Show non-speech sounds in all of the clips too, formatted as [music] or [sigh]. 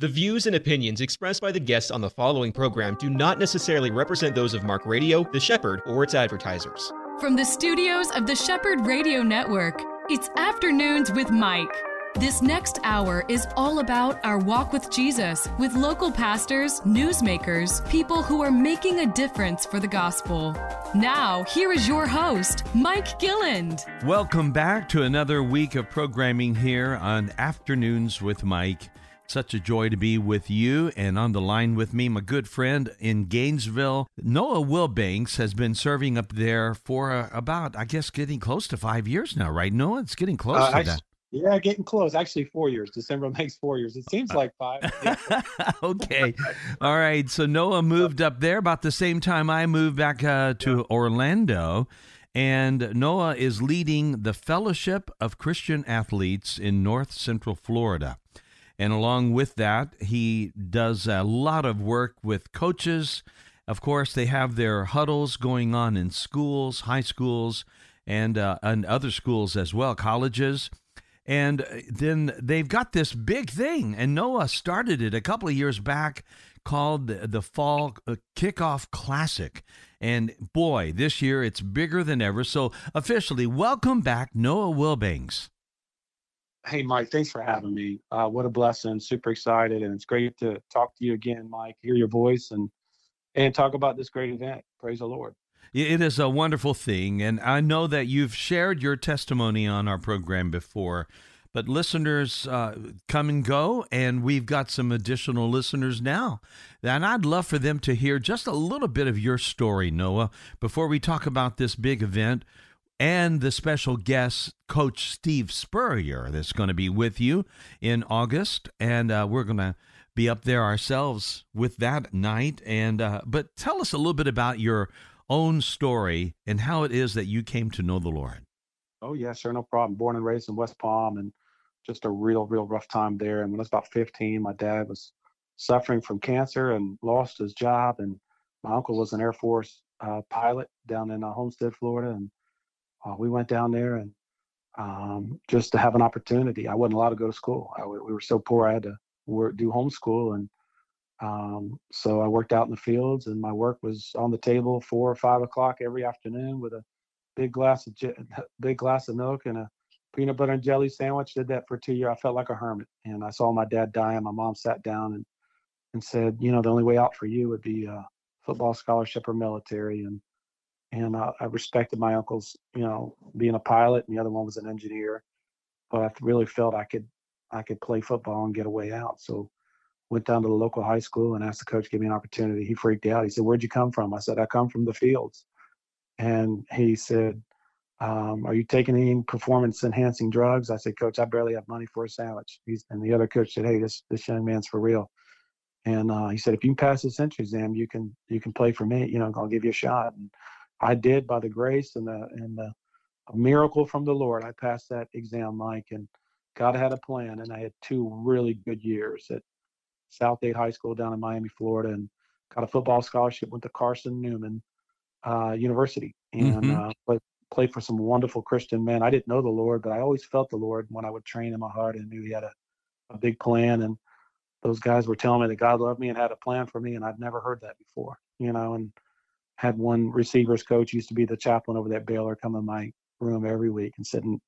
The views and opinions expressed by the guests on the following program do not necessarily represent those of Mark Radio, The Shepherd, or its advertisers. From the studios of the Shepherd Radio Network, it's Afternoons with Mike. This next hour is all about our walk with Jesus with local pastors, newsmakers, people who are making a difference for the gospel. Now, here is your host, Mike Gilland. Welcome back to another week of programming here on Afternoons with Mike. Such a joy to be with you and on the line with me, my good friend in Gainesville. Noah Wilbanks has been serving up there for uh, about, I guess, getting close to five years now, right? Noah, it's getting close uh, to that. Yeah, getting close. Actually, four years. December makes four years. It seems like five. [laughs] okay. All right. So Noah moved up there about the same time I moved back uh, to Orlando. And Noah is leading the Fellowship of Christian Athletes in North Central Florida. And along with that, he does a lot of work with coaches. Of course, they have their huddles going on in schools, high schools, and, uh, and other schools as well, colleges. And then they've got this big thing, and Noah started it a couple of years back called the Fall uh, Kickoff Classic. And boy, this year it's bigger than ever. So, officially, welcome back, Noah Wilbanks. Hey, Mike, thanks for having me. Uh, what a blessing. Super excited. And it's great to talk to you again, Mike, hear your voice and, and talk about this great event. Praise the Lord. It is a wonderful thing. And I know that you've shared your testimony on our program before, but listeners uh, come and go, and we've got some additional listeners now. And I'd love for them to hear just a little bit of your story, Noah, before we talk about this big event and the special guest, Coach Steve Spurrier, that's going to be with you in August. And uh, we're going to be up there ourselves with that night. And uh, but tell us a little bit about your own story and how it is that you came to know the Lord. Oh yeah, sure, no problem. Born and raised in West Palm, and just a real, real rough time there. And when I was about 15, my dad was suffering from cancer and lost his job, and my uncle was an Air Force uh, pilot down in uh, Homestead, Florida, and uh, we went down there and um, just to have an opportunity. I wasn't allowed to go to school. I, we were so poor. I had to work, do homeschool, and um, so I worked out in the fields, and my work was on the table four or five o'clock every afternoon with a big glass of [laughs] big glass of milk and a peanut butter and jelly sandwich. Did that for two years. I felt like a hermit, and I saw my dad die, and my mom sat down and and said, you know, the only way out for you would be a football scholarship or military, and and uh, I respected my uncle's, you know, being a pilot, and the other one was an engineer. But I really felt I could, I could play football and get a way out. So went down to the local high school and asked the coach to give me an opportunity. He freaked out. He said, "Where'd you come from?" I said, "I come from the fields." And he said, um, "Are you taking any performance enhancing drugs?" I said, "Coach, I barely have money for a sandwich." He's, and the other coach said, "Hey, this this young man's for real." And uh, he said, "If you can pass this entrance exam, you can you can play for me. You know, I'll give you a shot." And I did by the grace and the and the miracle from the Lord. I passed that exam, Mike, and God had a plan, and I had two really good years at South Dade High School down in Miami, Florida, and got a football scholarship. Went to Carson Newman uh, University and mm-hmm. uh, played, played for some wonderful Christian men. I didn't know the Lord, but I always felt the Lord when I would train in my heart and knew He had a, a big plan. And those guys were telling me that God loved me and had a plan for me, and I'd never heard that before, you know. And had one receivers coach used to be the chaplain over there at Baylor come in my room every week and sit and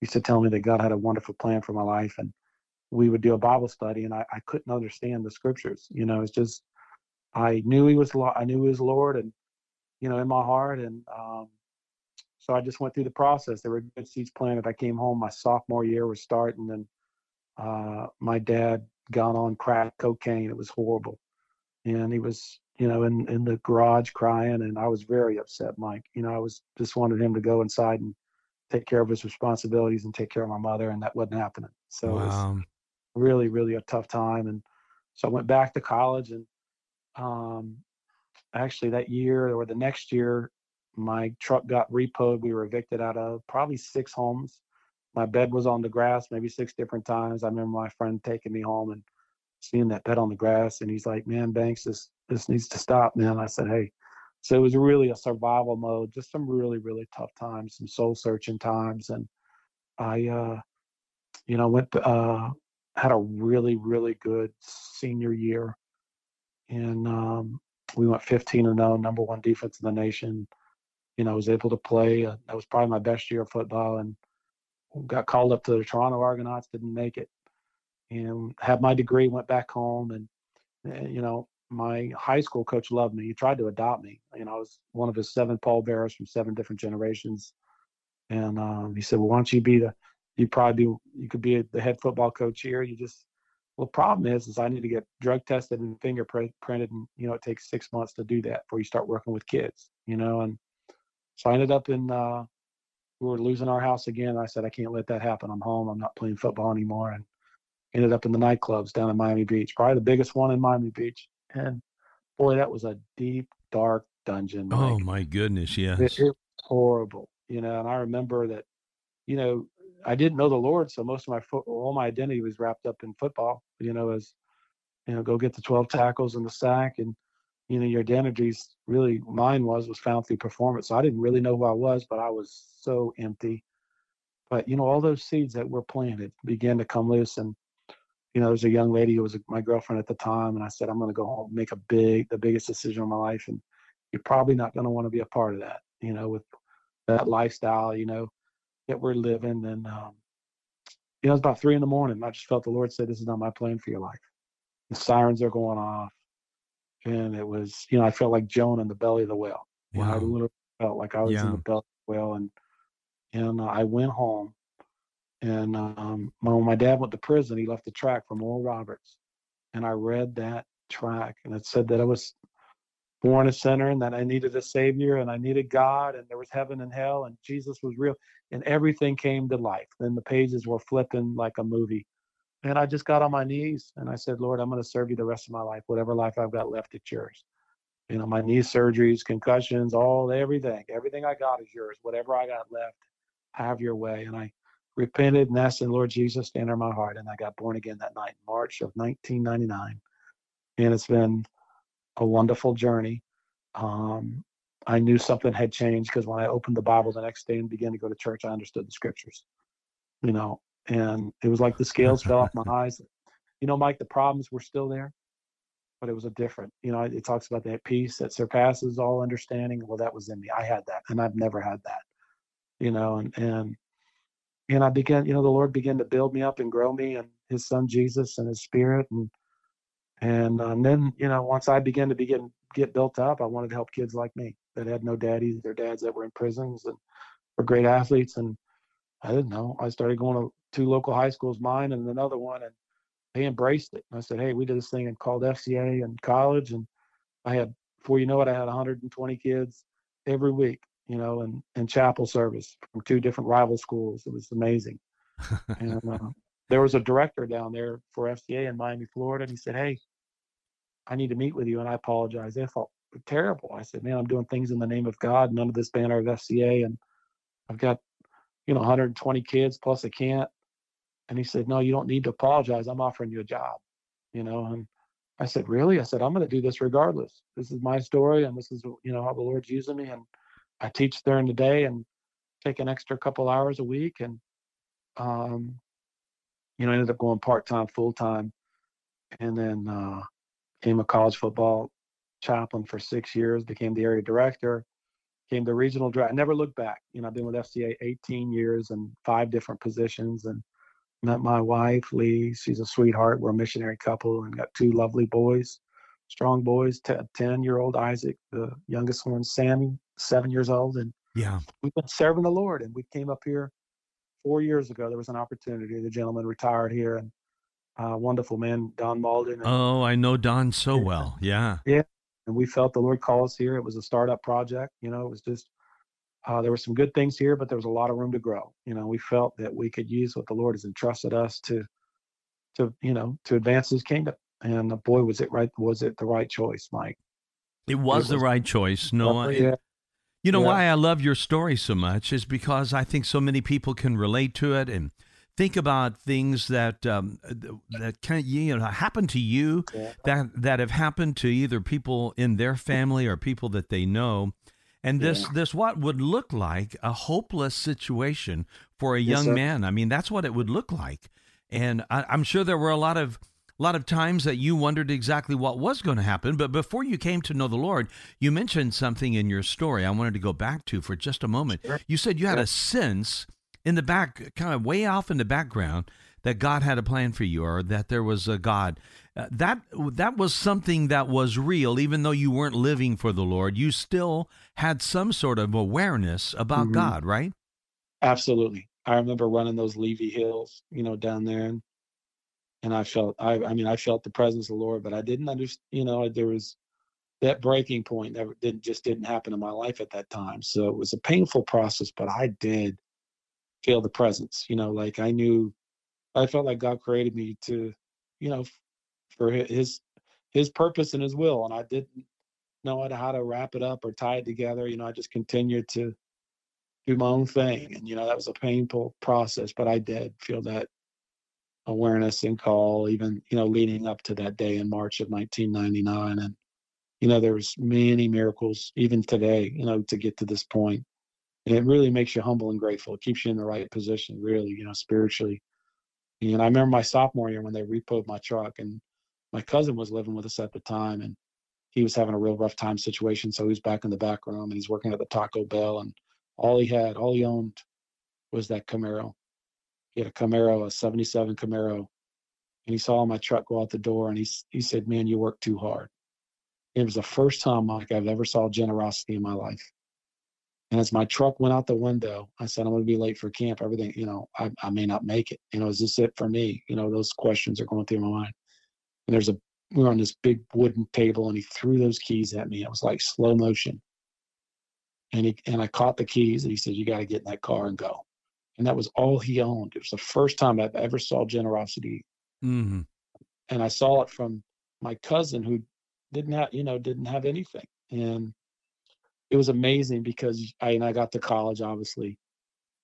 used to tell me that God had a wonderful plan for my life and we would do a Bible study and I, I couldn't understand the scriptures. You know, it's just I knew he was I knew he was Lord and you know in my heart and um, so I just went through the process. There were good seeds planted. I came home my sophomore year was starting and uh, my dad got on crack cocaine. It was horrible. And he was you know, in, in the garage crying. And I was very upset, Mike. You know, I was just wanted him to go inside and take care of his responsibilities and take care of my mother. And that wasn't happening. So wow. it was really, really a tough time. And so I went back to college and um, actually that year or the next year, my truck got repoed. We were evicted out of probably six homes. My bed was on the grass maybe six different times. I remember my friend taking me home and seeing that pet on the grass, and he's like, "Man, Banks, this this needs to stop, man. I said, hey. So it was really a survival mode, just some really, really tough times, some soul searching times. And I, uh, you know, went, uh, had a really, really good senior year. And um, we went 15 and 0, number one defense in the nation. You know, I was able to play. Uh, that was probably my best year of football. And got called up to the Toronto Argonauts, didn't make it. And had my degree, went back home. And, and, eh, you know, my high school coach loved me. He tried to adopt me. You know, I was one of his seven pallbearers from seven different generations. And um, he said, well, why don't you be the you probably be, you could be the head football coach here. You just well, the problem is, is I need to get drug tested and fingerprinted, and you know it takes six months to do that before you start working with kids. You know, and so I ended up in. Uh, we were losing our house again. I said I can't let that happen. I'm home. I'm not playing football anymore, and ended up in the nightclubs down in Miami Beach, probably the biggest one in Miami Beach. And boy, that was a deep, dark dungeon. Mike. Oh my goodness, yes, it, it was horrible. You know, and I remember that. You know, I didn't know the Lord, so most of my foot, all my identity was wrapped up in football. You know, as you know, go get the 12 tackles and the sack, and you know, your identity's really mine was was found through performance. So I didn't really know who I was, but I was so empty. But you know, all those seeds that were planted began to come loose, and you know, there's a young lady who was my girlfriend at the time, and I said, I'm going to go home, make a big, the biggest decision of my life, and you're probably not going to want to be a part of that. You know, with that lifestyle, you know, that we're living. And, um, you know, it's about three in the morning. I just felt the Lord said, This is not my plan for your life. The sirens are going off. And it was, you know, I felt like Jonah in the belly of the whale. Wow. I literally felt like I was yeah. in the belly of the whale. And, and uh, I went home. And um, when my dad went to prison, he left a track from Oral Roberts. And I read that track, and it said that I was born a sinner and that I needed a savior and I needed God and there was heaven and hell and Jesus was real and everything came to life. Then the pages were flipping like a movie. And I just got on my knees and I said, Lord, I'm going to serve you the rest of my life. Whatever life I've got left, it's yours. You know, my knee surgeries, concussions, all everything, everything I got is yours. Whatever I got left, have your way. And I repented and asked the Lord Jesus to enter my heart. And I got born again that night, March of 1999. And it's been a wonderful journey. Um, I knew something had changed because when I opened the Bible the next day and began to go to church, I understood the scriptures, you know, and it was like the scales fell off my [laughs] eyes. You know, Mike, the problems were still there, but it was a different, you know, it talks about that peace that surpasses all understanding. Well, that was in me. I had that, and I've never had that, you know, and, and, and I began, you know, the Lord began to build me up and grow me and his son Jesus and his spirit. And and, um, then, you know, once I began to begin get built up, I wanted to help kids like me that had no daddies, their dads that were in prisons and were great athletes. And I didn't know. I started going to two local high schools, mine and another one, and they embraced it. And I said, hey, we did this thing and called FCA in college, and I had, before you know it, I had 120 kids every week, you know, and and chapel service from two different rival schools. It was amazing. and uh, [laughs] there was a director down there for FCA in Miami, Florida, and he said, hey, I need to meet with you. And I apologize. I felt terrible. I said, man, I'm doing things in the name of God, none of this banner of FCA. And I've got, you know, 120 kids plus a can't. And he said, no, you don't need to apologize. I'm offering you a job, you know, and I said, really? I said, I'm going to do this regardless. This is my story. And this is, you know, how the Lord's using me. And I teach during the day and take an extra couple hours a week. And, um, you know, ended up going part-time, full-time. And then, uh, became a college football chaplain for six years, became the area director, became the regional director. I never looked back. You know, I've been with FCA 18 years and five different positions and met my wife, Lee. She's a sweetheart. We're a missionary couple and got two lovely boys, strong boys, 10 year old Isaac, the youngest one, Sammy, seven years old. And yeah, we've been serving the Lord. And we came up here four years ago. There was an opportunity. The gentleman retired here and uh, wonderful man, Don Malden. oh, I know Don so well. Yeah. Yeah. And we felt the Lord call us here. It was a startup project. You know, it was just, uh, there were some good things here, but there was a lot of room to grow. You know, we felt that we could use what the Lord has entrusted us to, to, you know, to advance his kingdom. And uh, boy, was it right, was it the right choice, Mike? It was, it the right choice. No, yeah. You know yeah. why I love your story so much is because I think so many people can relate to it and think about things that um, that can you know happen to you yeah. that that have happened to either people in their family or people that they know and this yeah. this what would look like a hopeless situation for a young yes, man i mean that's what it would look like And I, I'm sure there were a lot of a lot of times that you wondered exactly what was going to happen. But before you came to know the Lord, you mentioned something in your story I wanted to go back to for just a moment. Sure. You said you had a sense in the back, kind of way off in the background, that God had a plan for you or that there was a God. Uh, that that was something that was real, even though you weren't living for the Lord. You still had some sort of awareness about mm-hmm. God, right? Absolutely. I remember running those Levy hills, you know, down there, and and I felt I I mean I felt the presence of the Lord, but I didn't understand. You know, there was that breaking point never didn't just didn't happen in my life at that time. So it was a painful process, but I did feel the presence. You know, like I knew I felt like God created me to, you know, for his his purpose and his will, and I didn't know how to wrap it up or tie it together. You know, I just continued to do my own thing, and you know that was a painful process, but I did feel that awareness and call, even you know, leading up to that day in March of 1999, and you know, there was many miracles even today, you know, to get to this point, and it really makes you humble and grateful. It keeps you in the right position, really, you know, spiritually. And I remember my sophomore year when they repoed my truck, and my cousin was living with us at the time, and he was having a real rough time situation, so he was back in the back room, and he's working at the Taco Bell, and all he had, all he owned, was that Camaro he had a Camaro, a 77 Camaro, and he saw my truck go out the door and he, he said, Man, you work too hard. It was the first time, I've ever saw generosity in my life. And as my truck went out the window, I said, I'm going to be late for camp. Everything, you know, I, I may not make it. You know, is this it for me? You know, those questions are going through my mind. And there's a, we were on this big wooden table and he threw those keys at me. It was like slow motion. And he, and I caught the keys and he said, You got to get in that car and go and that was all he owned. It was the first time I've ever saw generosity, mm-hmm. and I saw it from my cousin who didn't have, you know, didn't have anything, and it was amazing because I and I got to college obviously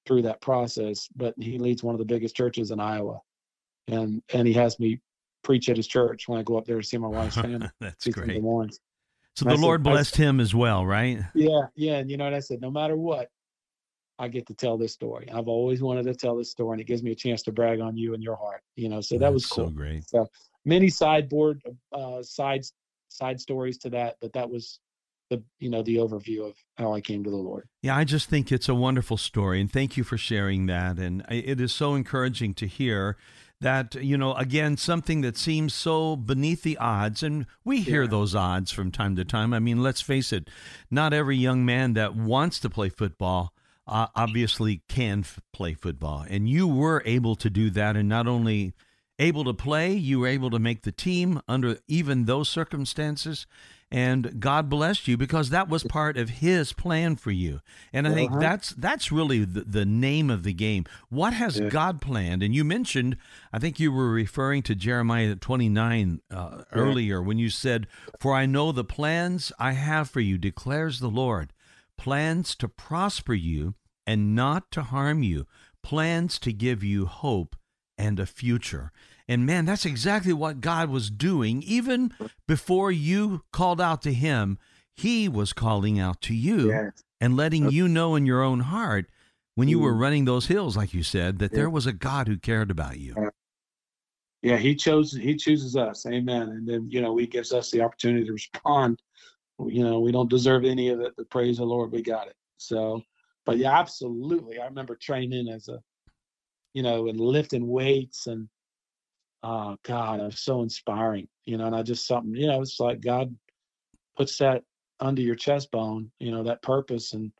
through that process. But he leads one of the biggest churches in Iowa, and and he has me preach at his church when I go up there to see my wife's [laughs] family. That's great. So and the Lord said, blessed him as well, right? Yeah, yeah. And you know what I said? No matter what, I get to tell this story. I've always wanted to tell this story, and it gives me a chance to brag on you and your heart. You know, so that That's was cool. So great. So many sideboard uh, sides side stories to that, but that was the you know the overview of how I came to the Lord. Yeah, I just think it's a wonderful story, and thank you for sharing that. And it is so encouraging to hear that you know again something that seems so beneath the odds and we hear yeah. those odds from time to time i mean let's face it not every young man that wants to play football uh, obviously can f- play football, and you were able to do that, and not only able to play, you were able to make the team under even those circumstances. And God blessed you because that was part of His plan for you. And I think uh-huh. that's that's really the, the name of the game. What has yeah. God planned? And you mentioned, I think you were referring to Jeremiah twenty nine uh, yeah. earlier when you said, "For I know the plans I have for you," declares the Lord plans to prosper you and not to harm you, plans to give you hope and a future. And man, that's exactly what God was doing. Even before you called out to Him, He was calling out to you yes. and letting you know in your own heart when you were mm. running those hills, like you said, that yeah. there was a God who cared about you. Yeah, He chose. He chooses us. Amen. And then you know He gives us the opportunity to respond you know, we don't deserve any of it, but praise of the Lord, we got it. So, but yeah, absolutely. I remember training as a, you know, and lifting weights and, oh God, it was so inspiring, you know, and I just something, you know, it's like God puts that under your chest bone, you know, that purpose and,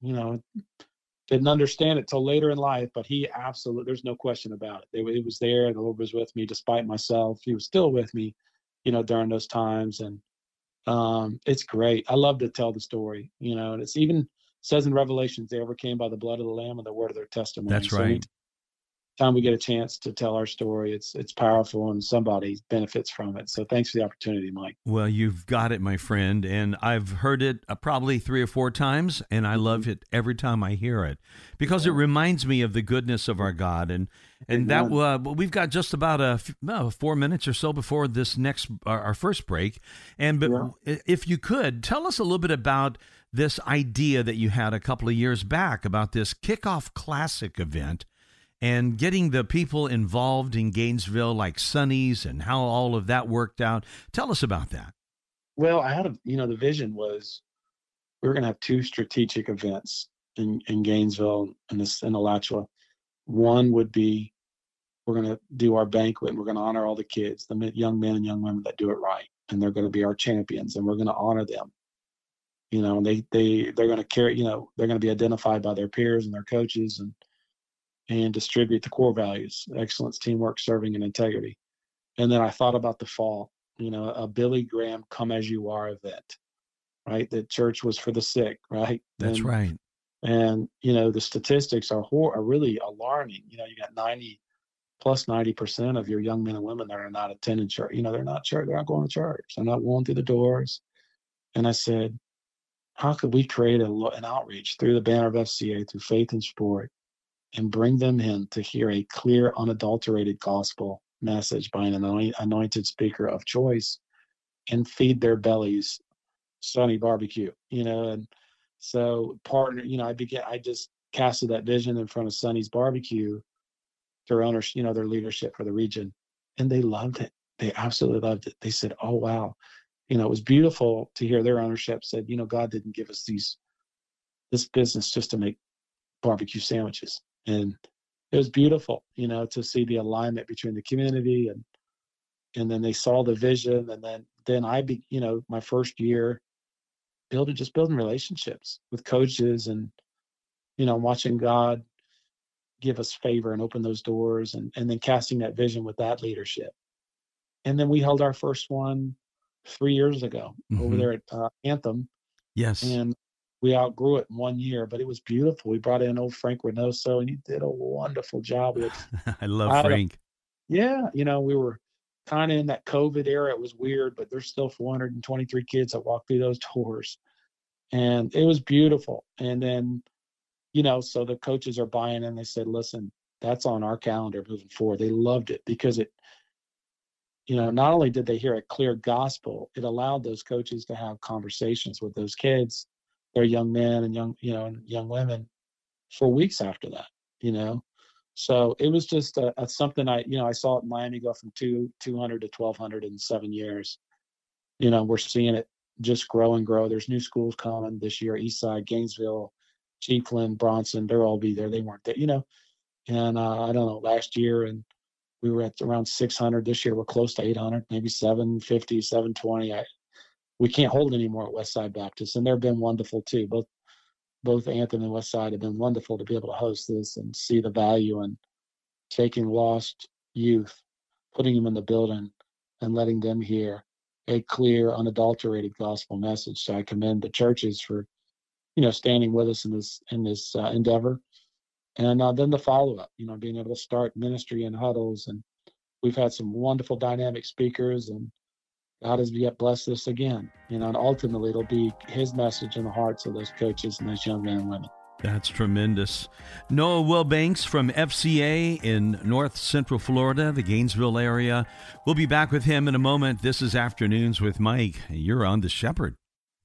you know, didn't understand it till later in life, but he absolutely, there's no question about it. It, it was there. The Lord was with me despite myself. He was still with me, you know, during those times. And, um, it's great. I love to tell the story, you know, and it's even says in Revelations they overcame by the blood of the Lamb and the word of their testimony. That's so right. Time we get a chance to tell our story, it's it's powerful and somebody benefits from it. So thanks for the opportunity, Mike. Well, you've got it, my friend, and I've heard it uh, probably three or four times, and I love mm-hmm. it every time I hear it because it reminds me of the goodness of our God and and that uh, we've got just about a four minutes or so before this next our, our first break. And but yeah. if you could tell us a little bit about this idea that you had a couple of years back about this kickoff classic event, and getting the people involved in Gainesville, like Sonny's, and how all of that worked out. Tell us about that. Well, I had a, you know, the vision was we were going to have two strategic events in, in Gainesville and this in Alachua. One would be we're going to do our banquet and we're going to honor all the kids, the young men and young women that do it right, and they're going to be our champions, and we're going to honor them. You know, and they they they're going to carry, you know, they're going to be identified by their peers and their coaches, and and distribute the core values: excellence, teamwork, serving, and integrity. And then I thought about the fall, you know, a Billy Graham "Come as You Are" event, right? That church was for the sick, right? That's and, right. And you know, the statistics are are really alarming. You know, you got 90 plus 90% of your young men and women that are not attending church. You know, they're not church, they're not going to church. They're not going through the doors. And I said, how could we create a, an outreach through the banner of FCA, through faith and sport, and bring them in to hear a clear, unadulterated gospel message by an anointed speaker of choice and feed their bellies Sonny barbecue, you know, and so partner, you know, I began, I just casted that vision in front of Sonny's barbecue their owners, you know, their leadership for the region. And they loved it. They absolutely loved it. They said, Oh wow. You know, it was beautiful to hear their ownership said, you know, God didn't give us these this business just to make barbecue sandwiches. And it was beautiful, you know, to see the alignment between the community and and then they saw the vision and then then I be you know, my first year building just building relationships with coaches and you know, watching God give us favor and open those doors and, and then casting that vision with that leadership. And then we held our first one three years ago mm-hmm. over there at uh, Anthem. Yes. And we outgrew it in one year, but it was beautiful. We brought in old Frank Reynoso and he did a wonderful job. [laughs] I love Frank. yeah. You know, we were kind of in that COVID era. It was weird, but there's still 423 kids that walk through those [laughs] doors. And it was beautiful. And then you know, so the coaches are buying and they said, listen, that's on our calendar moving forward. They loved it because it, you know, not only did they hear a clear gospel, it allowed those coaches to have conversations with those kids, their young men and young, you know, and young women for weeks after that, you know. So it was just a, a something I, you know, I saw it in Miami go from two, 200 to 1200 in seven years. You know, we're seeing it just grow and grow. There's new schools coming this year, Eastside, Gainesville, Chiefland, Bronson, they'll all be there. They weren't there, you know. And uh, I don't know, last year and we were at around 600. This year we're close to 800, maybe 750, 720. I, we can't hold anymore at Westside Baptist, and they've been wonderful too. Both both Anthem and Westside have been wonderful to be able to host this and see the value in taking lost youth, putting them in the building, and letting them hear a clear, unadulterated gospel message. So I commend the churches for you know, standing with us in this in this uh, endeavor. And uh, then the follow up, you know, being able to start ministry in huddles, and we've had some wonderful dynamic speakers, and God has yet blessed this again. You know, and ultimately it'll be His message in the hearts of those coaches and those young men and women. That's tremendous. Noah Wilbanks from FCA in North Central Florida, the Gainesville area. We'll be back with him in a moment. This is Afternoons with Mike. You're on the Shepherd.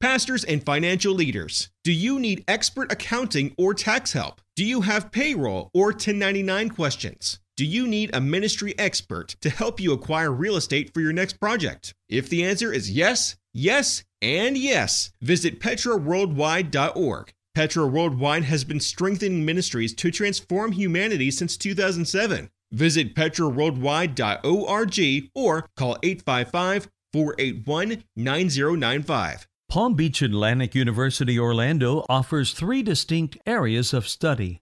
Pastors and financial leaders, do you need expert accounting or tax help? Do you have payroll or 1099 questions? Do you need a ministry expert to help you acquire real estate for your next project? If the answer is yes, yes, and yes, visit petraworldwide.org. Petra Worldwide has been strengthening ministries to transform humanity since 2007. Visit petraworldwide.org or call 855 481 9095. Palm Beach Atlantic University Orlando offers three distinct areas of study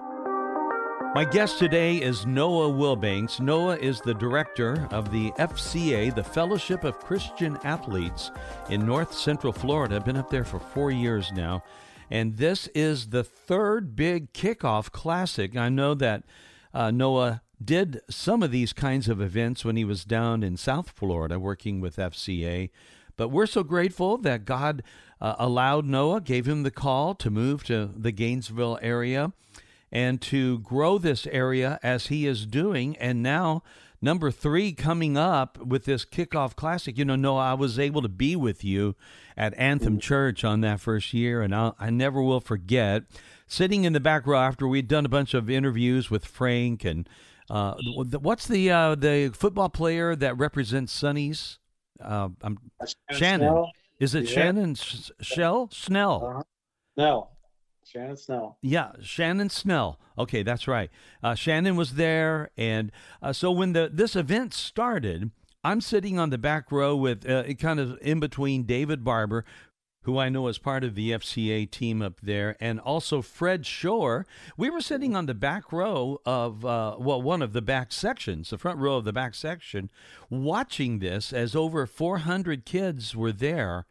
My guest today is Noah Wilbanks. Noah is the director of the FCA, the Fellowship of Christian Athletes in North Central Florida. I've Been up there for four years now. And this is the third big kickoff classic. I know that, uh, Noah, did some of these kinds of events when he was down in South Florida working with FCA. But we're so grateful that God uh, allowed Noah, gave him the call to move to the Gainesville area and to grow this area as he is doing. And now, number three coming up with this kickoff classic. You know, Noah, I was able to be with you at Anthem Church on that first year, and I'll, I never will forget sitting in the back row after we'd done a bunch of interviews with Frank and uh, what's the uh, the football player that represents Sonny's? Uh, I'm Shannon. Snell. Is it yeah. Shannon Shell Snell? Uh-huh. Snell. Shannon Snell. Yeah, Shannon Snell. Okay, that's right. Uh, Shannon was there, and uh, so when the this event started, I'm sitting on the back row with uh, kind of in between David Barber, who I know is part of the FCA team up there, and also Fred Shore. We were sitting on the back row of, uh, well, one of the back sections, the front row of the back section, watching this as over 400 kids were there.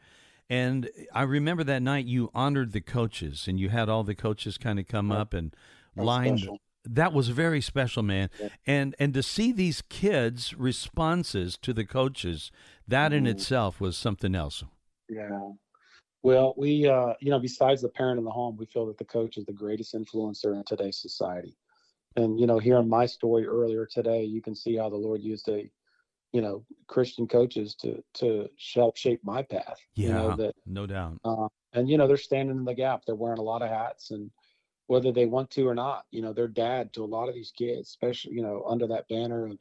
And I remember that night you honored the coaches and you had all the coaches kind of come up and lined. That was very special, man. Yeah. And and to see these kids' responses to the coaches, that in mm-hmm. itself was something else. Yeah. Well, we, uh, you know, besides the parent in the home, we feel that the coach is the greatest influencer in today's society. And, you know, hearing my story earlier today, you can see how the Lord used a, you know, Christian coaches to, to help shape my path. Yeah. You know, that, no doubt. Uh, and, you know, they're standing in the gap. They're wearing a lot of hats and whether they want to or not, you know, they're dad to a lot of these kids, especially, you know, under that banner of,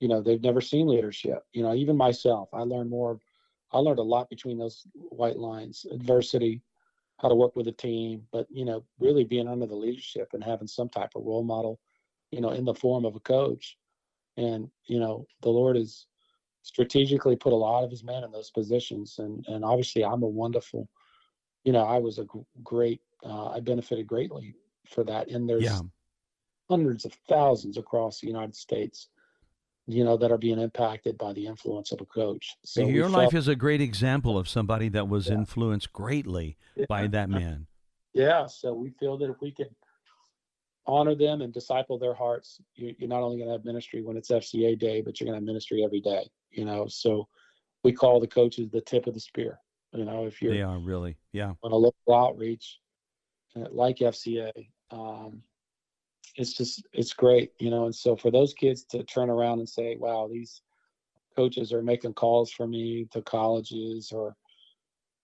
you know, they've never seen leadership. You know, even myself, I learned more I learned a lot between those white lines, adversity, how to work with a team, but you know, really being under the leadership and having some type of role model, you know, in the form of a coach. And you know, the Lord has strategically put a lot of His men in those positions, and and obviously, I'm a wonderful, you know, I was a great, uh, I benefited greatly for that. And there's yeah. hundreds of thousands across the United States you know, that are being impacted by the influence of a coach. So your felt, life is a great example of somebody that was yeah. influenced greatly yeah. by that man. Yeah. So we feel that if we can honor them and disciple their hearts, you, are not only going to have ministry when it's FCA day, but you're going to have ministry every day. You know, so we call the coaches the tip of the spear. You know, if you're they are really yeah on a local outreach uh, like FCA, um, it's just it's great, you know. And so for those kids to turn around and say, "Wow, these coaches are making calls for me to colleges or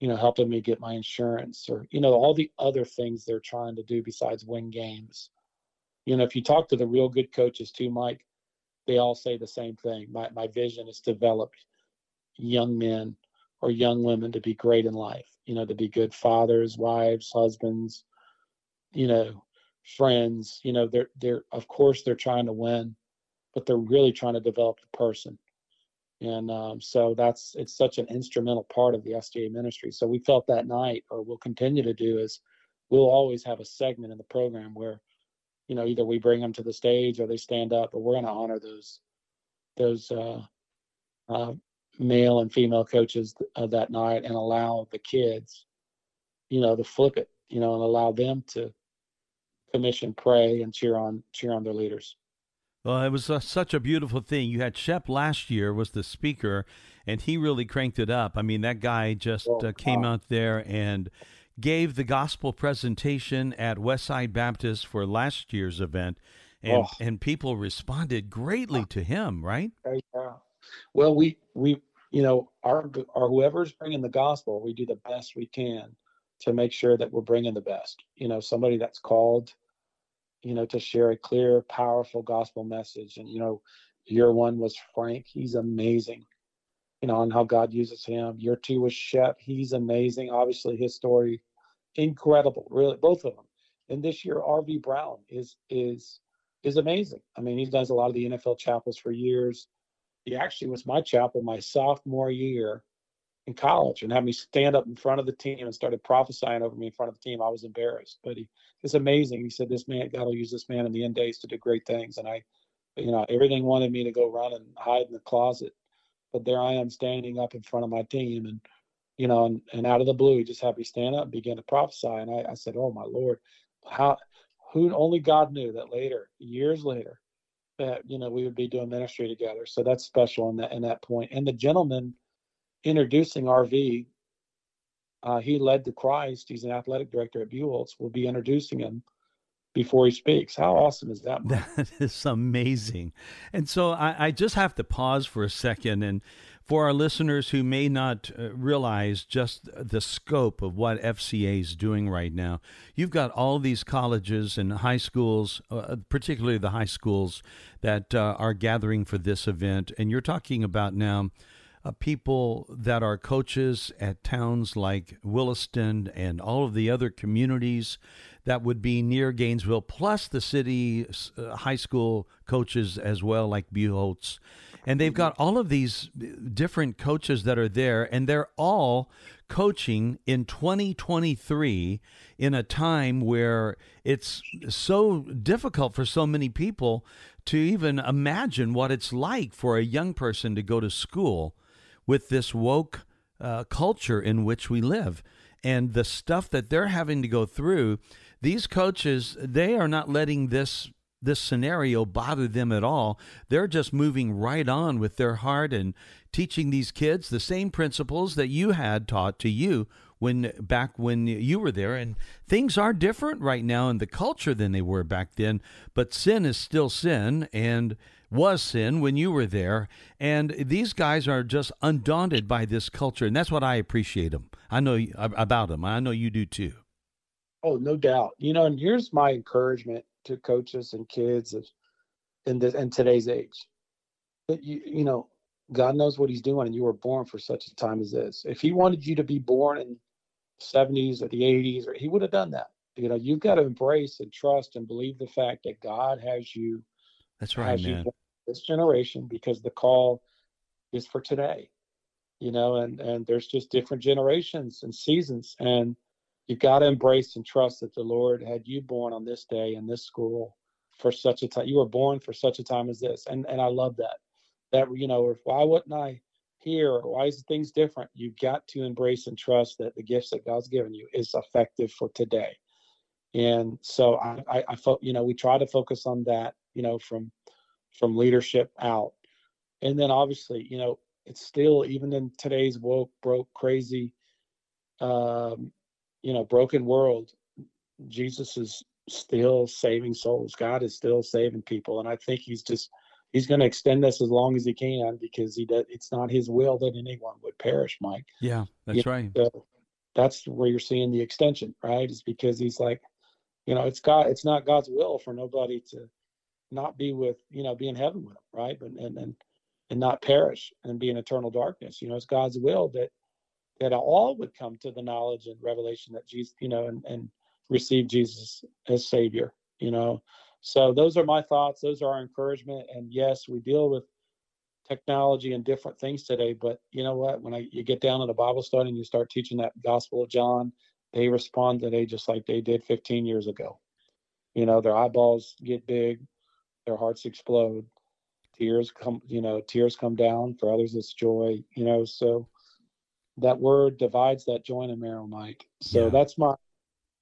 you know helping me get my insurance or you know all the other things they're trying to do besides win games you know if you talk to the real good coaches too mike they all say the same thing my, my vision is to develop young men or young women to be great in life you know to be good fathers wives husbands you know friends. You know, they're they're of course they're trying to win, but they're really trying to develop the person. And um, so that's it's such an instrumental part of the FCA ministry. So we felt that night, or we'll continue to do, is we'll always have a segment in the program where, you know, either we bring them to the stage or they stand up, but we're going to honor those those uh, uh, male and female coaches of that night and allow the kids, you know, to flip it, you know, and allow them to commission pray and cheer on cheer on their leaders. Well, it was a, such a beautiful thing. You had Shep last year was the speaker, and he really cranked it up. I mean, that guy just oh, uh, came out there and gave the gospel presentation at Westside Baptist for last year's event, and oh. and people responded greatly to him. Right? Yeah. Well, we we you know our our whoever's bringing the gospel, we do the best we can to make sure that we're bringing the best. You know, somebody that's called you know, to share a clear, powerful gospel message. And, you know, year one was Frank. He's amazing, you know, and how God uses him. Year two was Shep. He's amazing. Obviously, his story, incredible, really, both of them. And this year, RV Brown is, is, is amazing. I mean, he does a lot of the NFL chapels for years. He actually was my chapel my sophomore year in college and had me stand up in front of the team and started prophesying over me in front of the team. I was embarrassed, but he it's amazing. He said, "This man, God will use this man in the end days to do great things." And I, you know, everything wanted me to go run and hide in the closet, but there I am standing up in front of my team, and you know, and, and out of the blue, he just had me stand up and begin to prophesy. And I, I said, "Oh my Lord, how?" Who only God knew that later, years later, that you know we would be doing ministry together. So that's special in that in that point. And the gentleman introducing RV, uh, he led to Christ. He's an athletic director at Buchholz. Will be introducing him before he speaks. How awesome is that? Mike? That [laughs] is amazing. And so I, I, just have to pause for a second. And for our listeners who may not uh, realize just the scope of what FCA is doing right now, you've got all these colleges and high schools, uh, particularly the high schools, that uh, are gathering for this event. And you're talking about now uh, people that are coaches at towns like Williston and all of the other communities that would be near Gainesville, plus the city uh, high school coaches as well, like Buchholz. And they've got all of these different coaches that are there, and they're all coaching in 2023 in a time where it's so difficult for so many people to even imagine what it's like for a young person to go to school with this woke uh, culture in which we live. And the stuff that they're having to go through these coaches they are not letting this this scenario bother them at all. They're just moving right on with their heart and teaching these kids the same principles that you had taught to you when back when you were there. And things are different right now in the culture than they were back then but sin is still sin. And was sin when you were there. And these guys are just undaunted by this culture. And that's what I appreciate them. I know about them. I know you do too. Oh, no doubt. You know, and here's my encouragement to coaches and kids in, this in today's age. That you, you know, God knows what He's doing, and you were born for such a time as this. If He wanted you to be born in 70s or the 80s, or He would have done that. You know, you've got to embrace and trust and believe the fact that God has you. That's right, man this generation because the call is for today you know and and there's just different generations and seasons and you've got to embrace and trust that the lord had you born on this day in this school for such a time. You were born for such a time as this and and i love that that you know why wouldn't i here why is things different? You've got to embrace and trust that the gifts that god's given you is effective for today. And so i i, I felt you know we try to focus on that you know from from leadership out. And then obviously, you know, it's still even in today's woke, broke, crazy, um, you know, broken world, Jesus is still saving souls. God is still saving people, and I think He's just He's going to extend this as long as He can because He does. It's not His will that anyone would perish, Mike. Yeah, that's you right. So that's where you're seeing the extension, right? Is because He's like, you know, it's God. It's not God's will for nobody to not be with you know be in heaven with him right? But and and and not perish and be in eternal darkness. You know it's god's will that that all would come to the knowledge and revelation that jesus you know and and receive jesus as savior you know? So those are my thoughts. Those are our encouragement. And yes we deal with technology and different things today but you know what? When I, you get down in a bible study and you start teaching that gospel of john they respond today just like they did 15 years ago. You know their eyeballs get big their hearts explode tears come you know tears come down for others it's joy you know so that word divides that joint and marrow mike so yeah. that's my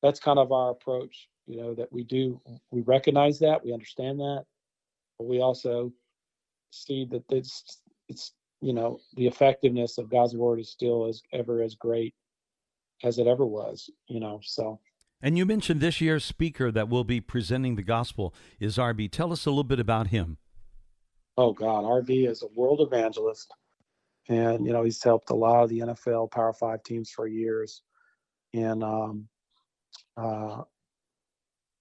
that's kind of our approach you know that we do we recognize that we understand that but we also see that it's it's you know the effectiveness of god's word is still as ever as great as it ever was you know so and you mentioned this year's speaker that will be presenting the gospel is RV. Tell us a little bit about him. Oh God, RV is a world evangelist, and you know he's helped a lot of the NFL Power Five teams for years, and um, uh,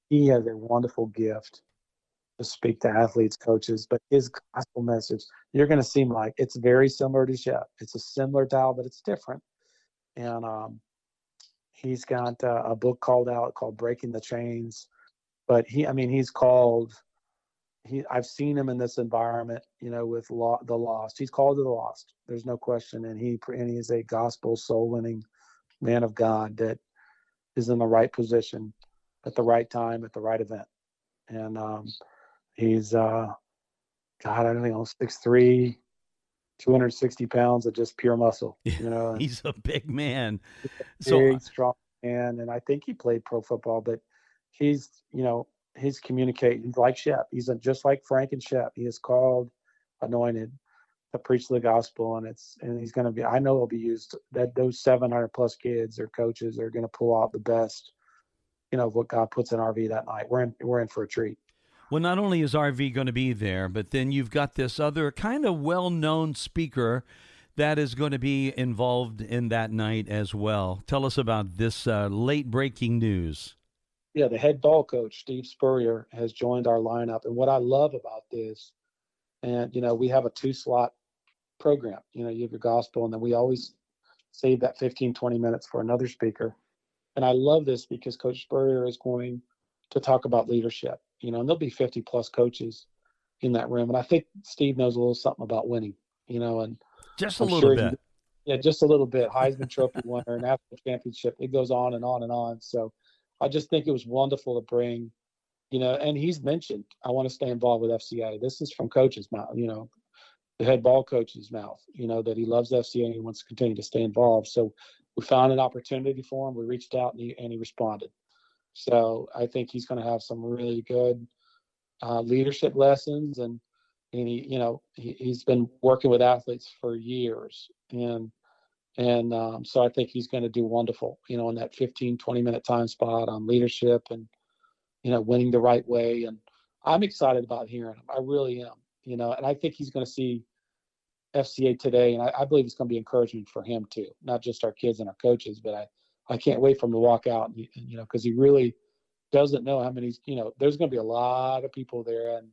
he has a wonderful gift to speak to athletes, coaches. But his gospel message, you're going to seem like it's very similar to Shep. It's a similar dial, but it's different. And um, He's got uh, a book called out called Breaking the Chains. But he, I mean, he's called. He, I've seen him in this environment, you know, with lo- the lost. He's called to the lost. There's no question, and he and he is a gospel soul winning man of God that is in the right position at the right time at the right event. And um, he's uh, God, I don't know, six three, 260 pounds of just pure muscle. You know, [laughs] he's a big man. so big, strong man, and I think he played pro football, but he's you know he's communicating. He's like Shep. He's a, just like Frank and Shep. He is called, anointed to preach the gospel, and it's and he's going to be. I know he'll be used. That those 700 plus kids or coaches are going to pull out the best, you know, what God puts in RV that night. We're in we're in for a treat. Well, not only is RV going to be there, but then you've got this other kind of well known speaker that is going to be involved in that night as well. Tell us about this uh, late breaking news. Yeah, the head ball coach, Steve Spurrier, has joined our lineup. And what I love about this, and, you know, we have a two slot program. You know, you have your gospel, and then we always save that 15, 20 minutes for another speaker. And I love this because Coach Spurrier is going to talk about leadership you know, and there'll be 50 plus coaches in that room. And I think Steve knows a little something about winning, you know, and just a I'm little sure bit. He, yeah, just a little bit. Heisman Trophy [laughs] winner, national championship. It goes on and on and on. So I just think it was wonderful to bring, you know, and he's mentioned, I want to stay involved with FCA. This is from coach's mouth, you know, the head ball coach's mouth, you know, that he loves FCA and he wants to continue to stay involved. So we found an opportunity for him. We reached out and he, and he responded. So I think he's going to have some really good uh, leadership lessons, and and he, you know, he, has been working with athletes for years, and and um, so I think he's going to do wonderful, you know, in that 15, 20 minute time spot on leadership and you know winning the right way, and I'm excited about hearing him. I really am, you know, and I think he's going to see FCA today, and I, I believe it's going to be encouragement for him too, not just our kids and our coaches, but I I can't wait for him to walk out, and, you know, because he really doesn't know how many, you know, there's going to be a lot of people there, and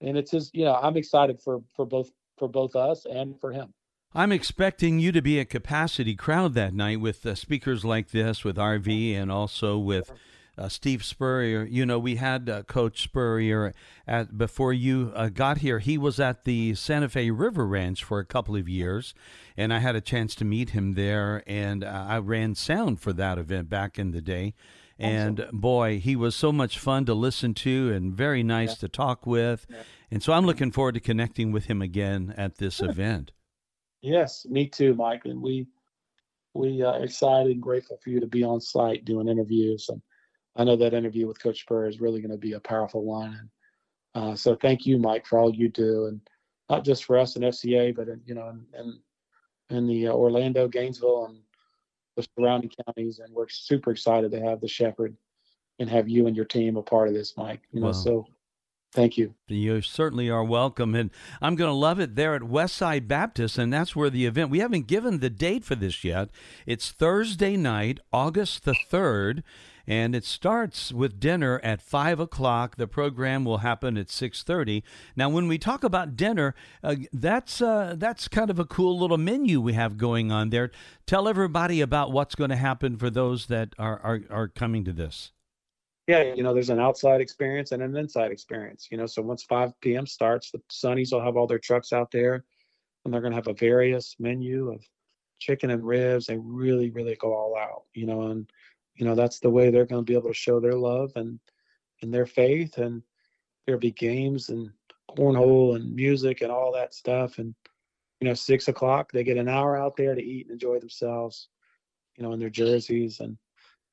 and it's just, you know, I'm excited for for both for both us and for him. I'm expecting you to be a capacity crowd that night with uh, speakers like this, with RV, and also with uh, Steve Spurrier. You know, we had uh, Coach Spurrier at before you uh, got here. He was at the Santa Fe River Ranch for a couple of years, and I had a chance to meet him there. And uh, I ran sound for that event back in the day. And awesome. boy, he was so much fun to listen to and very nice yeah. to talk with. Yeah. And so I'm looking forward to connecting with him again at this event. Yes, me too, Mike. And we we are excited and grateful for you to be on site doing interviews and I know that interview with Coach Spur is really going to be a powerful one. And uh, so thank you, Mike, for all you do, and not just for us in FCA, but in, you know, in, in, in the uh, Orlando, Gainesville, and the surrounding counties. And we're super excited to have the Shepherd and have you and your team a part of this, Mike. You know, wow. so Thank you. You certainly are welcome. And I'm going to love it there at Westside Baptist, and that's where the event, we haven't given the date for this yet. It's Thursday night, August the 3rd, and it starts with dinner at 5 o'clock. The program will happen at 6.30. Now, when we talk about dinner, uh, that's, uh, that's kind of a cool little menu we have going on there. Tell everybody about what's going to happen for those that are, are, are coming to this yeah, you know, there's an outside experience and an inside experience. You know, so once 5 p.m. starts, the Sonny's will have all their trucks out there, and they're going to have a various menu of chicken and ribs. They really, really go all out. You know, and you know that's the way they're going to be able to show their love and and their faith. And there'll be games and cornhole and music and all that stuff. And you know, six o'clock they get an hour out there to eat and enjoy themselves. You know, in their jerseys, and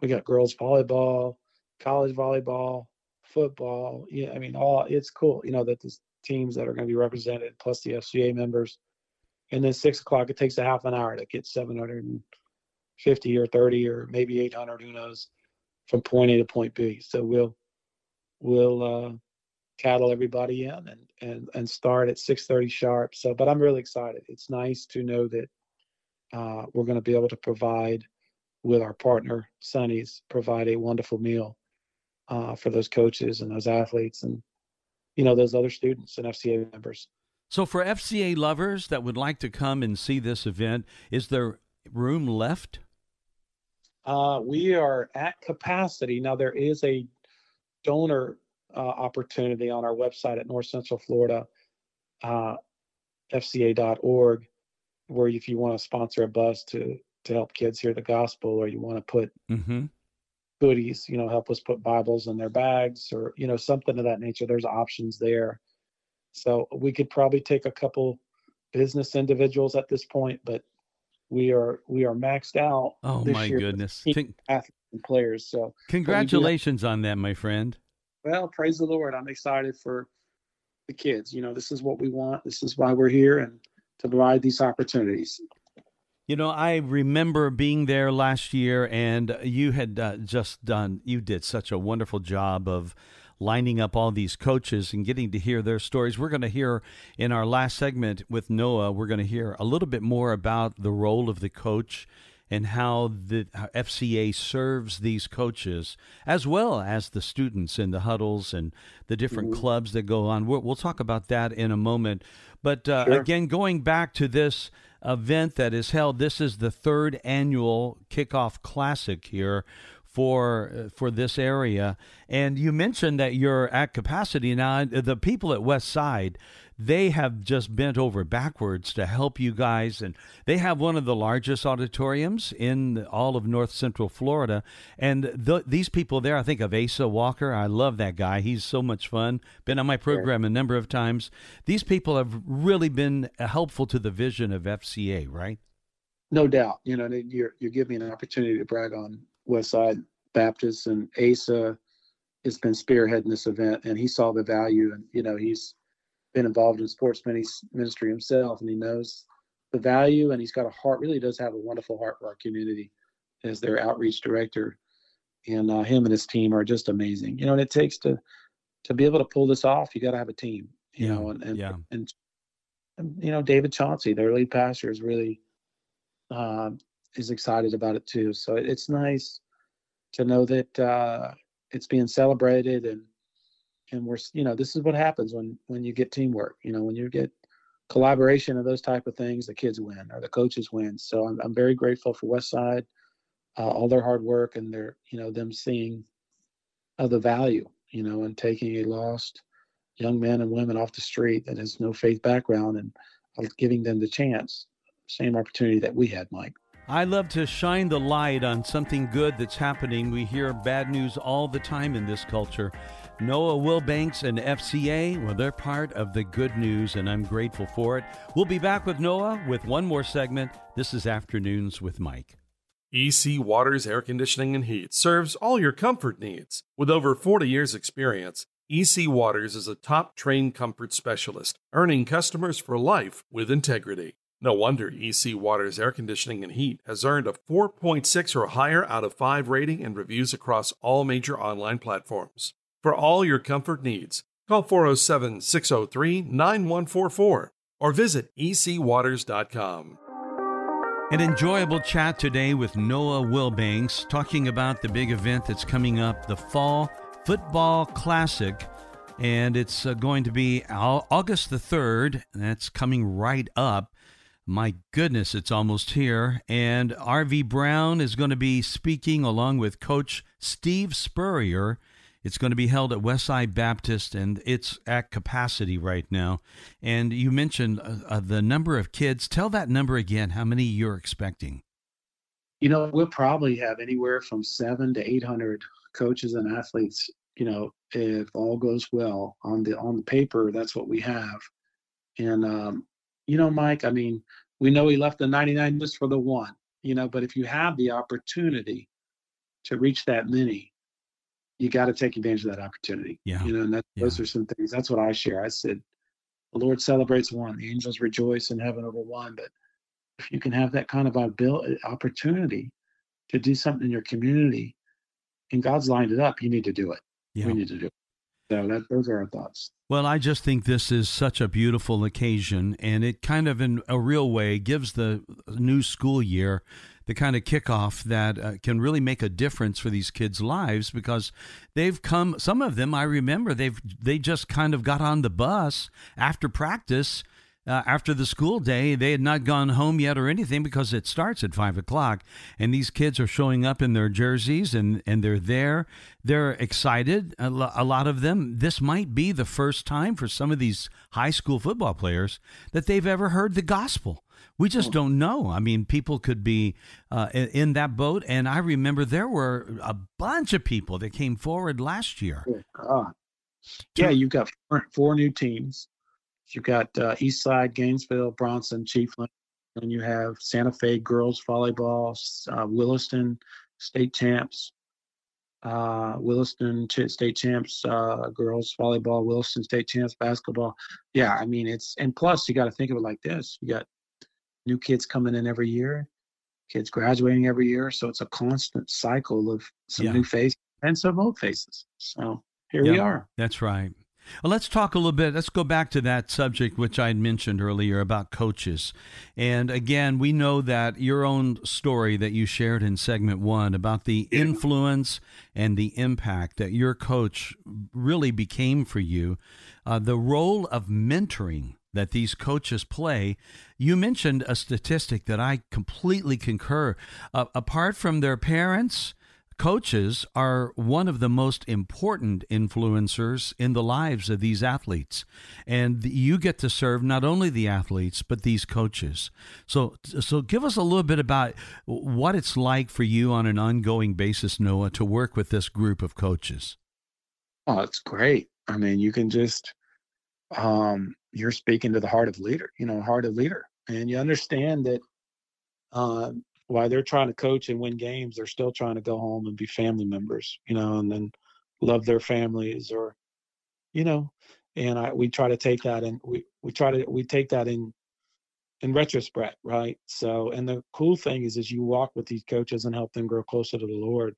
we got girls volleyball college volleyball, football. Yeah, I mean, all it's cool, you know, that the teams that are going to be represented plus the FCA members. And then six o'clock, it takes a half an hour to get 750 or 30 or maybe 800, who knows, from point A to point B. So we'll we'll uh, cattle everybody in and and and start at 6:30 sharp. So, but I'm really excited. It's nice to know that uh, we're going to be able to provide with our partner Sonny's provide a wonderful meal uh, for those coaches and those athletes and you know those other students and FCA members. So for FCA lovers that would like to come and see this event, is there room left? Uh, we are at capacity now. There is a donor uh, opportunity on our website at North Central Florida, uh, FCA.org, where if you want to sponsor a bus to to help kids hear the gospel, or you want to put mm-hmm goodies, you know, help us put Bibles in their bags or, you know, something of that nature. There's options there. So we could probably take a couple business individuals at this point, but we are we are maxed out. Oh my goodness! Con- athletes and players. So congratulations on that, my friend. well, praise the Lord. I'm excited for the kids. You know, this is what we want. This is why we're here and to provide these opportunities. You know, I remember being there last year, and you had uh, just done, you did such a wonderful job of lining up all these coaches and getting to hear their stories. We're going to hear in our last segment with Noah, we're going to hear a little bit more about the role of the coach and how the how FCA serves these coaches as well as the students in the huddles and the different mm-hmm. clubs that go on. We'll, we'll, talk about that in a moment. But uh, sure. again, going back to this event that is held, this is the third annual kickoff classic here for uh, for this area. And you mentioned that you're at capacity now. The people at West Side, they have just bent over backwards to help you guys, and they have one of the largest auditoriums in all of North Central Florida. And th- these people there, I think of Asa Walker. I love that guy. He's so much fun. Been on my program a number of times. These people have really been helpful to the vision of FCA, right? No doubt. You know, you're you're giving me an opportunity to brag on Westside Baptist, and Asa has been spearheading this event, and he saw the value, and you know he's been involved in sports ministry himself, and he knows the value, and he's got a heart. Really, does have a wonderful heart for our community as their outreach director, and uh, him and his team are just amazing. You know, and it takes to to be able to pull this off, you got to have a team. You yeah, know, and and, yeah. and, and you know David Chauncey, their lead pastor, is really uh, is excited about it too. So it's nice to know that uh, it's being celebrated and and we're you know this is what happens when when you get teamwork. You know when you get collaboration and those type of things, the kids win or the coaches win. So I'm I'm very grateful for Westside, uh, all their hard work and their you know them seeing of the value you know and taking a lost young men and women off the street that has no faith background and uh, giving them the chance, same opportunity that we had, Mike. I love to shine the light on something good that's happening. We hear bad news all the time in this culture. Noah Wilbanks and FCA, well, they're part of the good news, and I'm grateful for it. We'll be back with Noah with one more segment. This is Afternoons with Mike. EC Waters Air Conditioning and Heat serves all your comfort needs. With over 40 years' experience, EC Waters is a top trained comfort specialist, earning customers for life with integrity. No wonder EC Water's air conditioning and heat has earned a 4.6 or higher out of 5 rating and reviews across all major online platforms. For all your comfort needs, call 407 603 9144 or visit ecwaters.com. An enjoyable chat today with Noah Wilbanks talking about the big event that's coming up, the Fall Football Classic. And it's uh, going to be August the 3rd. That's coming right up. My goodness, it's almost here. And RV Brown is going to be speaking along with Coach Steve Spurrier. It's going to be held at Westside Baptist, and it's at capacity right now. And you mentioned uh, uh, the number of kids. Tell that number again, how many you're expecting. You know, we'll probably have anywhere from seven to 800 coaches and athletes. You know, if all goes well on the on the paper, that's what we have. And um, you know, Mike, I mean, we know he left the 99 just for the one, you know, but if you have the opportunity to reach that many, you got to take advantage of that opportunity. Yeah. You know, and that, yeah. those are some things. That's what I share. I said, the Lord celebrates one. The angels rejoice in heaven over one. But if you can have that kind of uh, opportunity to do something in your community, and God's lined it up, you need to do it. Yeah. We need to do it. So that, those are our thoughts. Well, I just think this is such a beautiful occasion, and it kind of, in a real way, gives the new school year the kind of kickoff that uh, can really make a difference for these kids' lives because they've come. Some of them, I remember, they've they just kind of got on the bus after practice uh, after the school day. They had not gone home yet or anything because it starts at five o'clock. And these kids are showing up in their jerseys and, and they're there. They're excited. A, lo- a lot of them, this might be the first time for some of these high school football players that they've ever heard the gospel. We just don't know. I mean, people could be uh, in, that boat. And I remember there were a bunch of people that came forward last year. Oh, yeah, you've got four, four new teams. You've got uh, Eastside, Gainesville, Bronson, Chiefland, and you have Santa Fe girls volleyball, uh, Williston state champs, uh, Williston state champs, uh, girls volleyball, Williston state champs basketball. Yeah, I mean it's and plus you got to think of it like this: you got new kids coming in every year, kids graduating every year, so it's a constant cycle of some yeah. new faces and some old faces. So here we are. That's right. Well, let's talk a little bit. Let's go back to that subject which I had mentioned earlier about coaches. And again, we know that your own story that you shared in segment one about the influence and the impact that your coach really became for you, uh, the role of mentoring that these coaches play. You mentioned a statistic that I completely concur. Uh, apart from their parents, Coaches are one of the most important influencers in the lives of these athletes. And you get to serve not only the athletes, but these coaches. So, so give us a little bit about what it's like for you on an ongoing basis, Noah, to work with this group of coaches. Oh, it's great. I mean, you can just, um, you're speaking to the heart of leader, you know, heart of leader. And you understand that uh, while they're trying to coach and win games, they're still trying to go home and be family members, you know, and then love their families or, you know, and I we try to take that and we we try to we take that in in retrospect, right? So, and the cool thing is, as you walk with these coaches and help them grow closer to the Lord,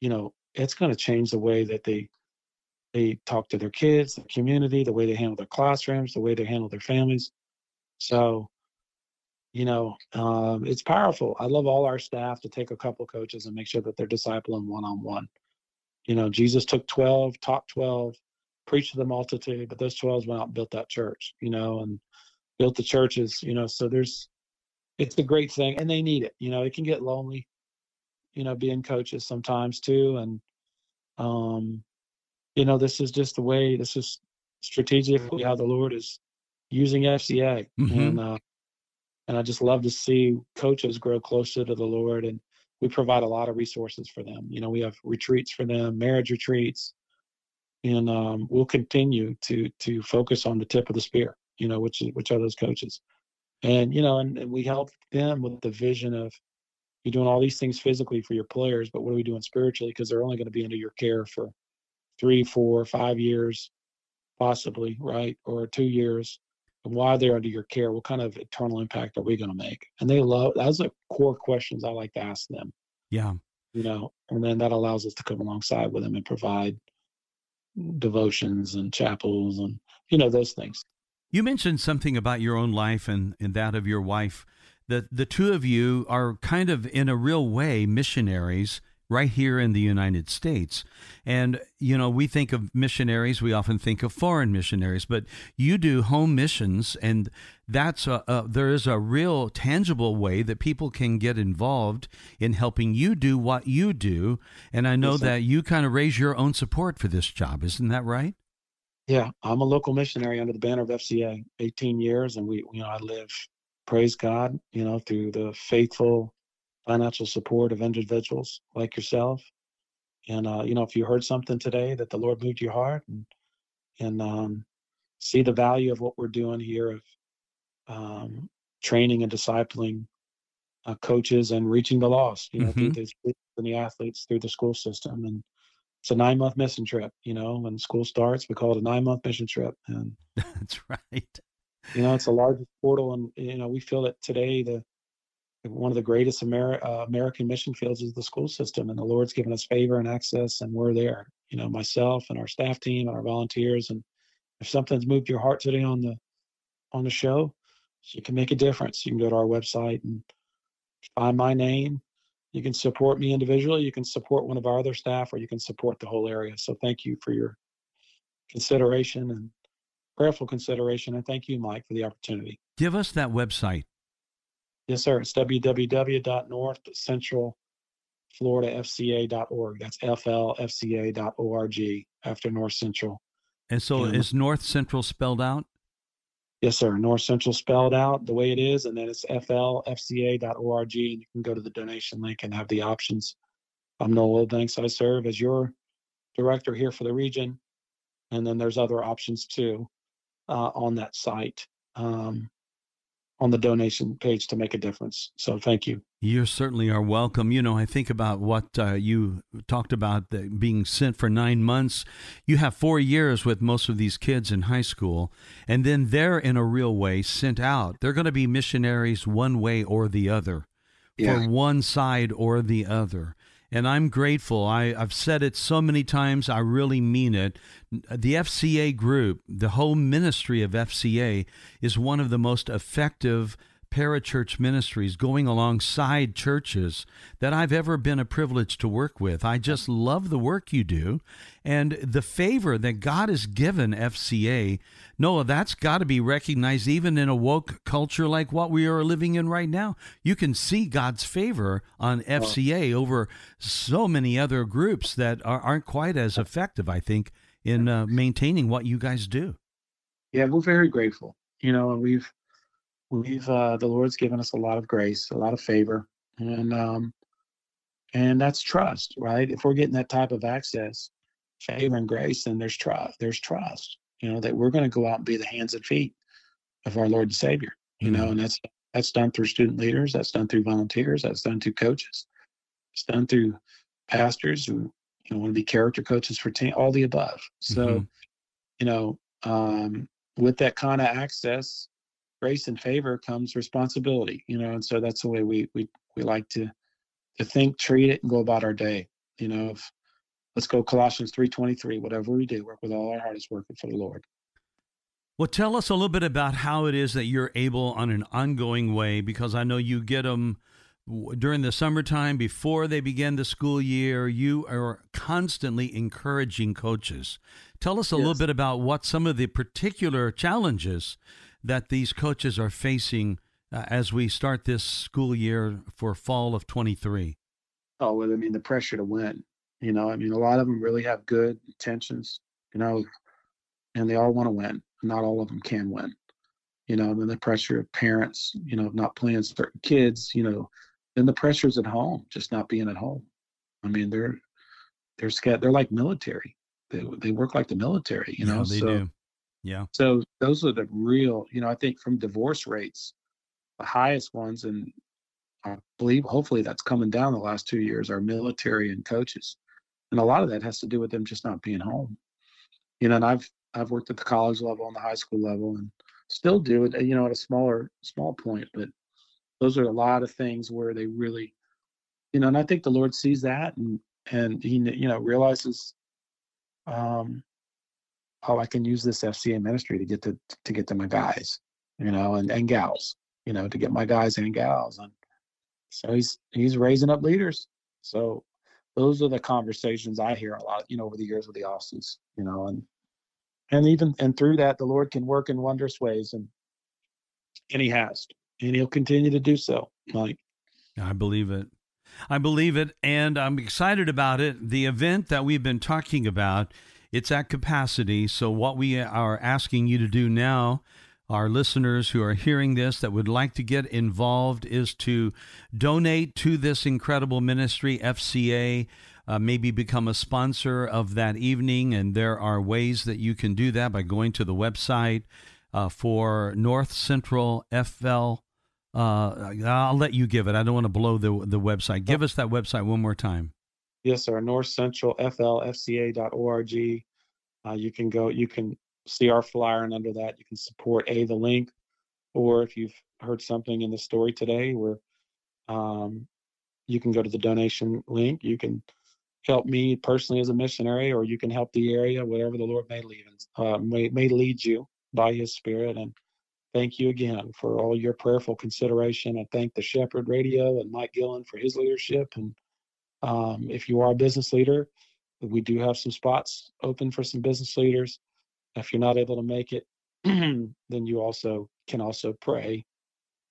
you know, it's going to change the way that they they talk to their kids, the community, the way they handle their classrooms, the way they handle their families. So, you know, um, it's powerful. I love all our staff to take a couple coaches and make sure that they're discipling one on one. You know, Jesus took 12, taught 12, preached to the multitude, but those 12 went out and built that church, you know, and built the churches, you know. So there's, it's a great thing and they need it. You know, it can get lonely, you know, being coaches sometimes too. And, um, you know, this is just the way, this is strategically how the Lord is using FCA. Mm-hmm. And, uh, and I just love to see coaches grow closer to the Lord. And we provide a lot of resources for them. You know, we have retreats for them, marriage retreats, and um, we'll continue to to focus on the tip of the spear. You know, which which are those coaches, and you know, and, and we help them with the vision of you're doing all these things physically for your players, but what are we doing spiritually? Because they're only going to be under your care for three, four, five years, possibly, right, or two years why they're under your care, what kind of eternal impact are we going to make? And they love that's the core questions I like to ask them. Yeah. You know, and then that allows us to come alongside with them and provide devotions and chapels and you know those things. You mentioned something about your own life and, and that of your wife. That the two of you are kind of in a real way missionaries right here in the United States. And, you know, we think of missionaries, we often think of foreign missionaries, but you do home missions, and that's a, a, there is a real tangible way that people can get involved in helping you do what you do. And I know yes, that you kind of raise your own support for this job. Isn't that right? Yeah, I'm a local missionary under the banner of FCA, 18 years, and we, you know, I live, praise God, you know, through the faithful financial support of individuals like yourself. And uh, you know, if you heard something today that the Lord moved your heart, and and um, see the value of what we're doing here of um, training and discipling uh, coaches and reaching the lost, you know, mm-hmm. through the, and the athletes through the school system. And it's a nine month mission trip. You know, when school starts, we call it a nine month mission trip. And [laughs] that's right. You know, it's the largest portal, and you know, we feel that today the one of the greatest uh, American mission fields is the school system, and the Lord's given us favor and access, and we're there. You know, myself and our staff team and our volunteers. And if something's moved your heart today on the on the show, you can make a difference. You can go to our website and find my name. You can support me individually. You can support one of our other staff, or you can support the whole area. So thank you for your consideration and prayerful consideration, and thank you, Mike, for the opportunity. Give us that website. Yes, sir. It's www.northcentralfloridafca.org. That's flfca.org after North Central. And so and, is North Central spelled out? Yes, sir. North Central spelled out the way it is, and then it's flfca.org, and you can go to the donation link and have the options. I'm Noah Wilbanks. I serve as your director here for the region, and then there's other options too uh, on that site. Um, on the donation page to make a difference. So thank you. You certainly are welcome. You know, I think about what uh, you talked about the, being sent for nine months. You have four years with most of these kids in high school, and then they're in a real way sent out. They're going to be missionaries one way or the other, yeah. for one side or the other and I'm grateful. I, I've said it so many times, I really mean it. The FCA group, the whole ministry of FCA, is one of the most effective parachurch ministries going alongside churches that I've ever been a privilege to work with. I just love the work you do and the favor that God has given FCA. Noah, that's got to be recognized even in a woke culture like what we are living in right now. You can see God's favor on FCA over so many other groups that are, not quite as effective, I think, in uh, maintaining what you guys do. Yeah, we're very grateful. You know, we've we've uh, the Lord's given us a lot of grace, a lot of favor, and um, and that's trust, right? If we're getting that type of access, favor and grace, then there's trust. There's trust, you know, that we're going to go out and be the hands and feet of our Lord and Savior, you mm-hmm. know, and that's that's done through student leaders, that's done through volunteers, that's done through coaches, it's done through pastors who you know want to be character coaches for team, all the above. So, mm-hmm. you know, um, with that kind of access, grace and favor comes responsibility, you know, and so that's the way we we we like to to think, treat it, and go about our day. You know, if, let's go Colossians three twenty three. Whatever we do, work with all our heart is working for the Lord. Well, tell us a little bit about how it is that you're able on an ongoing way, because I know you get them during the summertime before they begin the school year. You are constantly encouraging coaches. Tell us a yes. little bit about what some of the particular challenges that these coaches are facing uh, as we start this school year for fall of 23? Oh, well, I mean, the pressure to win. You know, I mean, a lot of them really have good intentions, you know, and they all want to win. Not all of them can win. You know, and then the pressure of parents, you know, not playing certain kids, you know, then the pressures at home, just not being at home. I mean, they're they're scared. They're like military. They they work like the military. You know, yeah, they so, do. Yeah. So those are the real, you know, I think from divorce rates, the highest ones, and I believe hopefully that's coming down the last two years are military and coaches. And a lot of that has to do with them just not being home. You know, and I've I've worked at the college level and the high school level and still do it, you know, at a smaller small point, but those are a lot of things where they really you know, and I think the Lord sees that and and he you know realizes um oh, I can use this FCA ministry to get to to get to my guys, you know, and, and gals, you know, to get my guys and gals. And so he's he's raising up leaders. So those are the conversations I hear a lot, you know, over the years with the offices, you know, and and even and through that the Lord can work in wondrous ways and and he has. And he'll continue to do so. Like I believe it. I believe it and I'm excited about it. The event that we've been talking about it's at capacity. So, what we are asking you to do now, our listeners who are hearing this that would like to get involved, is to donate to this incredible ministry, FCA. Uh, maybe become a sponsor of that evening. And there are ways that you can do that by going to the website uh, for North Central FL. Uh, I'll let you give it. I don't want to blow the the website. Give us that website one more time. Yes, sir. North Central FLFCA.org. Uh, you can go, you can see our flyer, and under that, you can support A, the link, or if you've heard something in the story today where um, you can go to the donation link, you can help me personally as a missionary, or you can help the area, whatever the Lord may lead, uh, may, may lead you by His Spirit. And thank you again for all your prayerful consideration. I thank the Shepherd Radio and Mike Gillen for his leadership and um, if you are a business leader, we do have some spots open for some business leaders. If you're not able to make it, [clears throat] then you also can also pray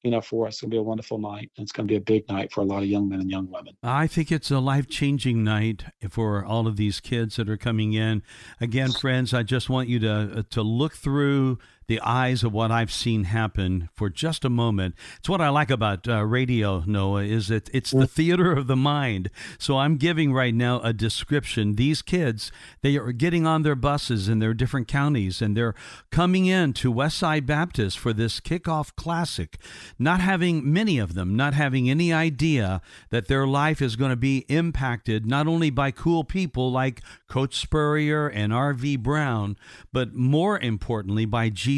you know, for us. It's going to be a wonderful night. And it's going to be a big night for a lot of young men and young women. I think it's a life changing night for all of these kids that are coming in. Again, friends, I just want you to, uh, to look through the eyes of what I've seen happen for just a moment. It's what I like about uh, radio, Noah, is that it's the theater of the mind. So I'm giving right now a description. These kids, they are getting on their buses in their different counties and they're coming in to Westside Baptist for this kickoff classic, not having many of them, not having any idea that their life is going to be impacted not only by cool people like Coach Spurrier and R.V. Brown, but more importantly by Jesus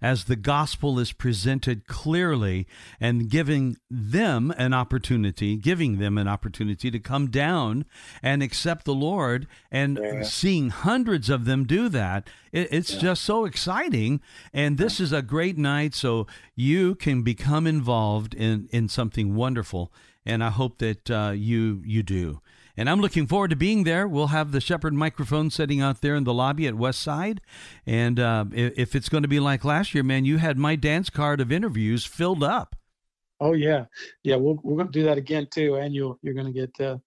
as the gospel is presented clearly and giving them an opportunity, giving them an opportunity to come down and accept the Lord and yeah. seeing hundreds of them do that. It, it's yeah. just so exciting. And this is a great night. So you can become involved in, in something wonderful. And I hope that uh, you, you do. And I'm looking forward to being there. We'll have the Shepherd microphone sitting out there in the lobby at West Side. And uh, if it's going to be like last year, man, you had my dance card of interviews filled up. Oh yeah, yeah. We're we're going to do that again too, and you you're going to get uh,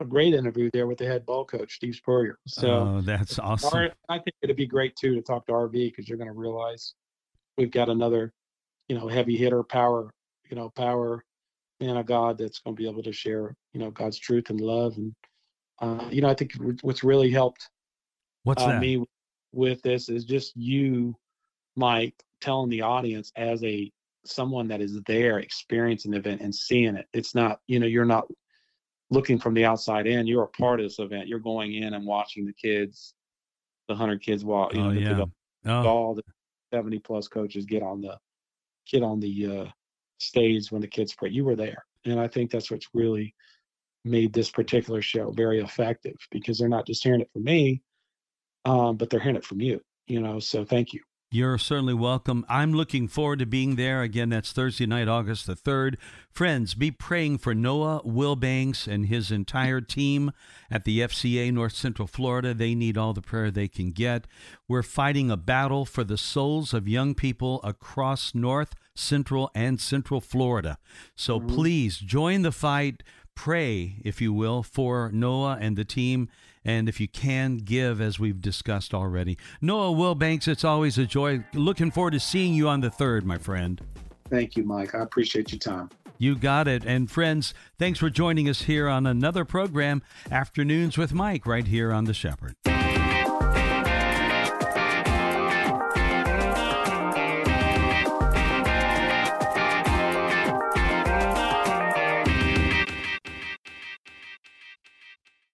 a great interview there with the head ball coach Steve Spurrier. So oh, that's [laughs] awesome. I think it'd be great too to talk to RV because you're going to realize we've got another, you know, heavy hitter, power, you know, power man of God that's going to be able to share, you know, God's truth and love. And, uh, you know, I think what's really helped what's uh, me with this is just you, Mike, telling the audience as a someone that is there experiencing the event and seeing it. It's not, you know, you're not looking from the outside in. You're a part of this event. You're going in and watching the kids, the hundred kids walk, you oh, know, yeah. the, oh. all the 70 plus coaches get on the get on the uh, stage when the kids pray. You were there. And I think that's what's really made this particular show very effective because they're not just hearing it from me, um, but they're hearing it from you, you know. So thank you. You're certainly welcome. I'm looking forward to being there. Again, that's Thursday night, August the 3rd. Friends, be praying for Noah Wilbanks and his entire team at the FCA North Central Florida. They need all the prayer they can get. We're fighting a battle for the souls of young people across North, Central, and Central Florida. So mm-hmm. please join the fight. Pray, if you will, for Noah and the team and if you can, give as we've discussed already. Noah Wilbanks, it's always a joy. Looking forward to seeing you on the third, my friend. Thank you, Mike. I appreciate your time. You got it. And friends, thanks for joining us here on another program, Afternoons with Mike, right here on The Shepherd.